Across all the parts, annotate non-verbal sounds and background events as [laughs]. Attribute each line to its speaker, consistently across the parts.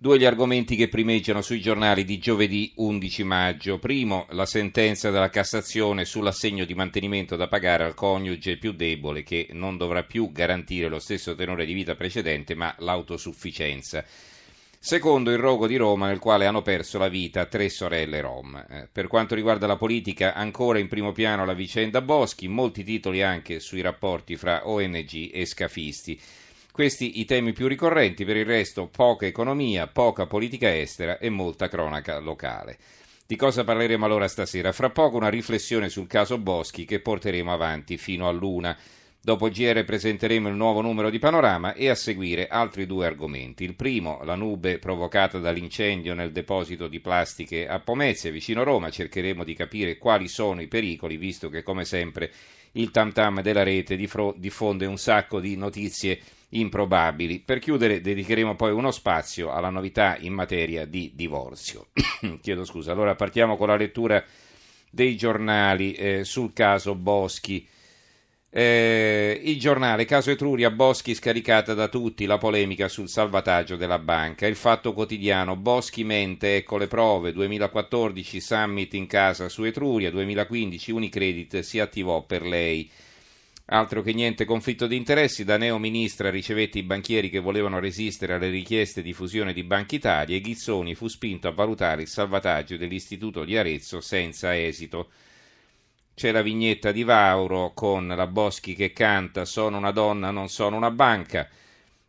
Speaker 1: Due gli argomenti che primeggiano sui giornali di giovedì 11 maggio. Primo, la sentenza della Cassazione sull'assegno di mantenimento da pagare al coniuge più debole che non dovrà più garantire lo stesso tenore di vita precedente ma l'autosufficienza. Secondo il rogo di Roma nel quale hanno perso la vita tre sorelle rom. Eh, per quanto riguarda la politica, ancora in primo piano la vicenda Boschi, molti titoli anche sui rapporti fra ONG e scafisti. Questi i temi più ricorrenti, per il resto poca economia, poca politica estera e molta cronaca locale. Di cosa parleremo allora stasera? Fra poco una riflessione sul caso Boschi che porteremo avanti fino a luna. Dopo GR presenteremo il nuovo numero di Panorama e a seguire altri due argomenti. Il primo, la nube provocata dall'incendio nel deposito di plastiche a Pomezia, vicino Roma. Cercheremo di capire quali sono i pericoli, visto che come sempre il tam tam della rete diffonde un sacco di notizie improbabili. Per chiudere dedicheremo poi uno spazio alla novità in materia di divorzio. [coughs] Chiedo scusa. Allora partiamo con la lettura dei giornali eh, sul caso Boschi. Eh, il giornale Caso Etruria Boschi scaricata da tutti la polemica sul salvataggio della banca. Il fatto quotidiano Boschi mente, ecco le prove. 2014 summit in casa su Etruria, 2015 Unicredit si attivò per lei. Altro che niente conflitto di interessi, da neo ministra ricevette i banchieri che volevano resistere alle richieste di fusione di Banca Italia e Ghizzoni fu spinto a valutare il salvataggio dell'Istituto di Arezzo senza esito. C'è la vignetta di Vauro con la Boschi che canta Sono una donna, non sono una banca.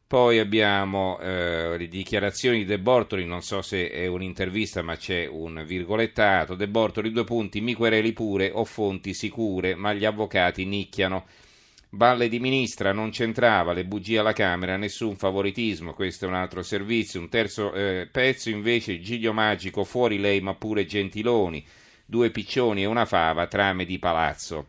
Speaker 1: Poi abbiamo eh, le dichiarazioni di De Bortoli, non so se è un'intervista ma c'è un virgolettato. De Bortoli, due punti, mi quereli pure, ho fonti sicure, ma gli avvocati nicchiano. Balle di ministra, non c'entrava, le bugie alla Camera, nessun favoritismo, questo è un altro servizio. Un terzo eh, pezzo invece, Giglio Magico, fuori lei ma pure Gentiloni, due piccioni e una fava, trame di palazzo.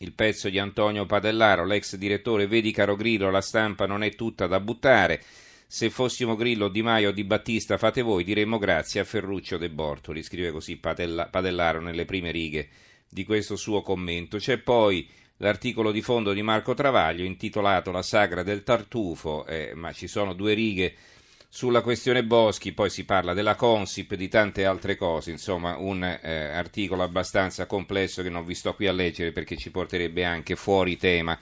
Speaker 1: Il pezzo di Antonio Padellaro, l'ex direttore, vedi caro Grillo, la stampa non è tutta da buttare. Se fossimo Grillo, Di Maio o Di Battista, fate voi, diremmo grazie a Ferruccio De Bortoli, scrive così Padellaro nelle prime righe di questo suo commento. C'è poi l'articolo di fondo di Marco Travaglio intitolato La sagra del tartufo, eh, ma ci sono due righe sulla questione Boschi, poi si parla della Consip di tante altre cose, insomma un eh, articolo abbastanza complesso che non vi sto qui a leggere perché ci porterebbe anche fuori tema.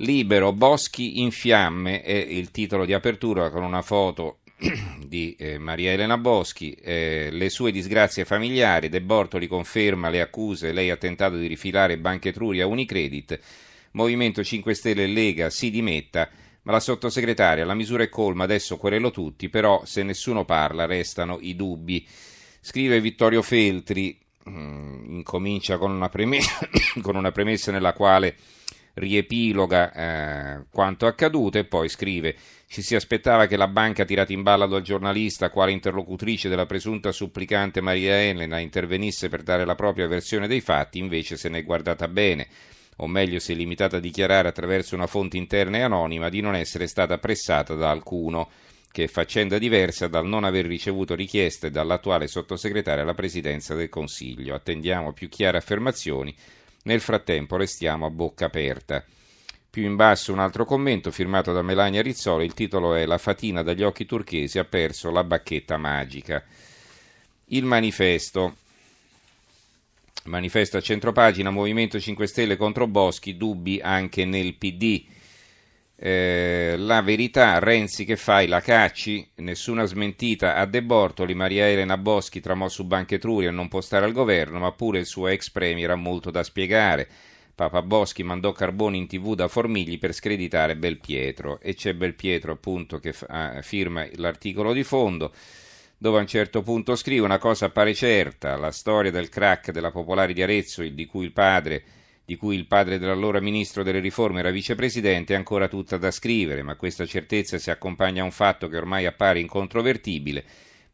Speaker 1: Libero, Boschi in fiamme è il titolo di apertura con una foto [clears throat] di eh, Maria Elena Boschi, eh, le sue disgrazie familiari, De Bortoli conferma le accuse, lei ha tentato di rifilare Banca Etruria Unicredit, Movimento 5 Stelle e Lega si dimetta, ma la sottosegretaria, la misura è colma, adesso querelo tutti, però se nessuno parla restano i dubbi. Scrive Vittorio Feltri, mh, incomincia con una, premessa, [coughs] con una premessa nella quale riepiloga eh, quanto accaduto e poi scrive ci si aspettava che la banca tirata in ballo dal giornalista quale interlocutrice della presunta supplicante Maria Elena intervenisse per dare la propria versione dei fatti, invece se ne è guardata bene o meglio si è limitata a dichiarare attraverso una fonte interna e anonima di non essere stata pressata da alcuno, che è faccenda diversa dal non aver ricevuto richieste dall'attuale sottosegretario alla presidenza del Consiglio. Attendiamo più chiare affermazioni nel frattempo restiamo a bocca aperta. Più in basso un altro commento firmato da Melania Rizzolo, il titolo è La fatina dagli occhi turchesi ha perso la bacchetta magica. Il manifesto. Manifesto a centropagina, Movimento 5 Stelle contro Boschi, dubbi anche nel PD. Eh, la verità, Renzi che fai, la cacci, nessuna smentita a De Bortoli, Maria Elena Boschi tramò su Banca Etruria non può stare al governo, ma pure il suo ex premier ha molto da spiegare. Papa Boschi mandò Carboni in tv da Formigli per screditare Belpietro e c'è Belpietro appunto che fa, firma l'articolo di fondo dove a un certo punto scrive una cosa appare certa, la storia del crack della Popolare di Arezzo di cui il padre di cui il padre dell'allora ministro delle riforme era vicepresidente, è ancora tutta da scrivere, ma questa certezza si accompagna a un fatto che ormai appare incontrovertibile.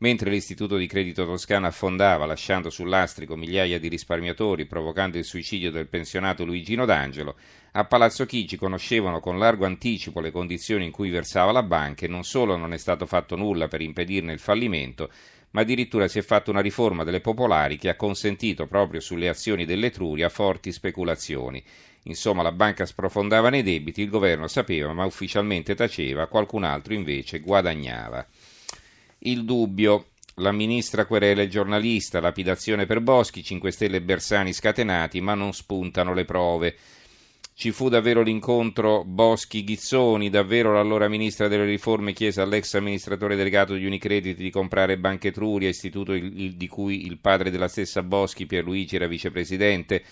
Speaker 1: Mentre l'Istituto di Credito Toscano affondava, lasciando sul lastrico migliaia di risparmiatori, provocando il suicidio del pensionato Luigino D'Angelo, a Palazzo Chigi conoscevano con largo anticipo le condizioni in cui versava la banca e non solo non è stato fatto nulla per impedirne il fallimento, ma addirittura si è fatta una riforma delle popolari che ha consentito proprio sulle azioni dell'Etruria forti speculazioni. Insomma, la banca sprofondava nei debiti, il governo sapeva, ma ufficialmente taceva, qualcun altro invece guadagnava. Il dubbio. La ministra querela il giornalista, lapidazione per Boschi, 5 Stelle e Bersani scatenati, ma non spuntano le prove. Ci fu davvero l'incontro Boschi-Ghizzoni, davvero l'allora ministra delle riforme chiese all'ex amministratore delegato di Unicredit di comprare Banca Etruria, istituto il, il, di cui il padre della stessa Boschi, Pierluigi, era vicepresidente,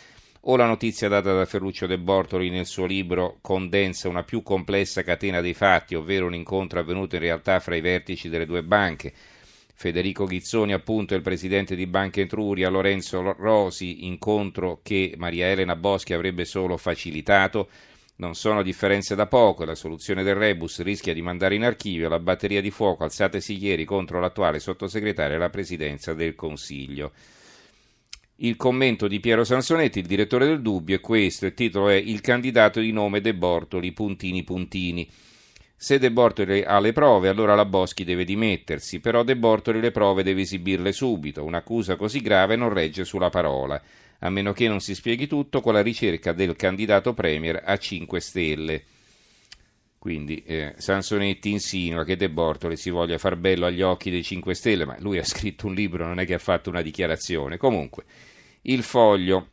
Speaker 1: o la notizia data da Ferruccio De Bortoli nel suo libro condensa una più complessa catena dei fatti, ovvero un incontro avvenuto in realtà fra i vertici delle due banche. Federico Ghizzoni, appunto, il presidente di Banca Etruria, Lorenzo Rosi, incontro che Maria Elena Boschi avrebbe solo facilitato. Non sono differenze da poco, la soluzione del rebus rischia di mandare in archivio la batteria di fuoco alzatesi ieri contro l'attuale sottosegretario alla presidenza del Consiglio. Il commento di Piero Sansonetti, il direttore del Dubbio, è questo, il titolo è Il candidato di nome De Bortoli, puntini puntini. Se De Bortoli ha le prove, allora la Boschi deve dimettersi, però De Bortoli le prove deve esibirle subito. Un'accusa così grave non regge sulla parola, a meno che non si spieghi tutto con la ricerca del candidato Premier a 5 Stelle. Quindi eh, Sansonetti insinua che De Bortoli si voglia far bello agli occhi dei 5 Stelle, ma lui ha [laughs] scritto un libro, non è che ha fatto una dichiarazione. Comunque, il foglio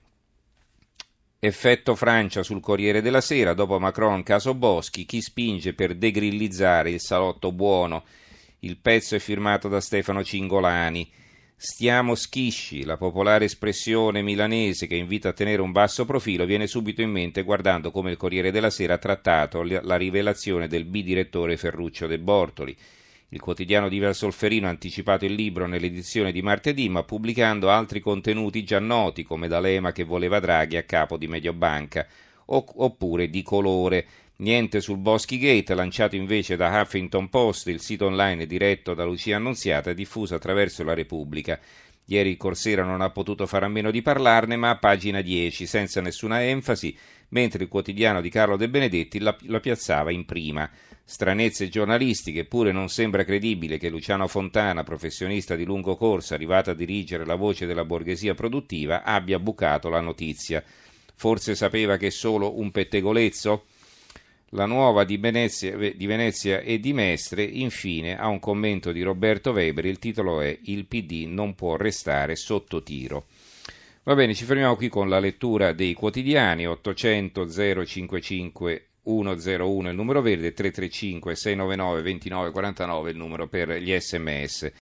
Speaker 1: Effetto Francia sul Corriere della Sera, dopo Macron caso Boschi, chi spinge per degrillizzare il salotto buono? Il pezzo è firmato da Stefano Cingolani. Stiamo schisci, la popolare espressione milanese che invita a tenere un basso profilo, viene subito in mente guardando come il Corriere della Sera ha trattato la rivelazione del bidirettore Ferruccio De Bortoli. Il quotidiano di Solferino ha anticipato il libro nell'edizione di martedì, ma pubblicando altri contenuti già noti, come D'Alema che voleva Draghi a capo di Mediobanca, oppure di colore. Niente sul Boschi Gate, lanciato invece da Huffington Post, il sito online diretto da Lucia Annunziata e diffuso attraverso la Repubblica. Ieri il Corsera non ha potuto fare a meno di parlarne, ma a pagina 10, senza nessuna enfasi, mentre il quotidiano di Carlo De Benedetti la, la piazzava in prima. Stranezze giornalistiche, eppure non sembra credibile che Luciano Fontana, professionista di lungo corso, arrivato a dirigere la voce della borghesia produttiva, abbia bucato la notizia. Forse sapeva che è solo un pettegolezzo? La nuova di Venezia, di Venezia, e di Mestre, infine, ha un commento di Roberto Weber, il titolo è Il PD non può restare sotto tiro. Va bene, ci fermiamo qui con la lettura dei quotidiani 800 055 101 il numero verde, 335 699 2949 il numero per gli sms.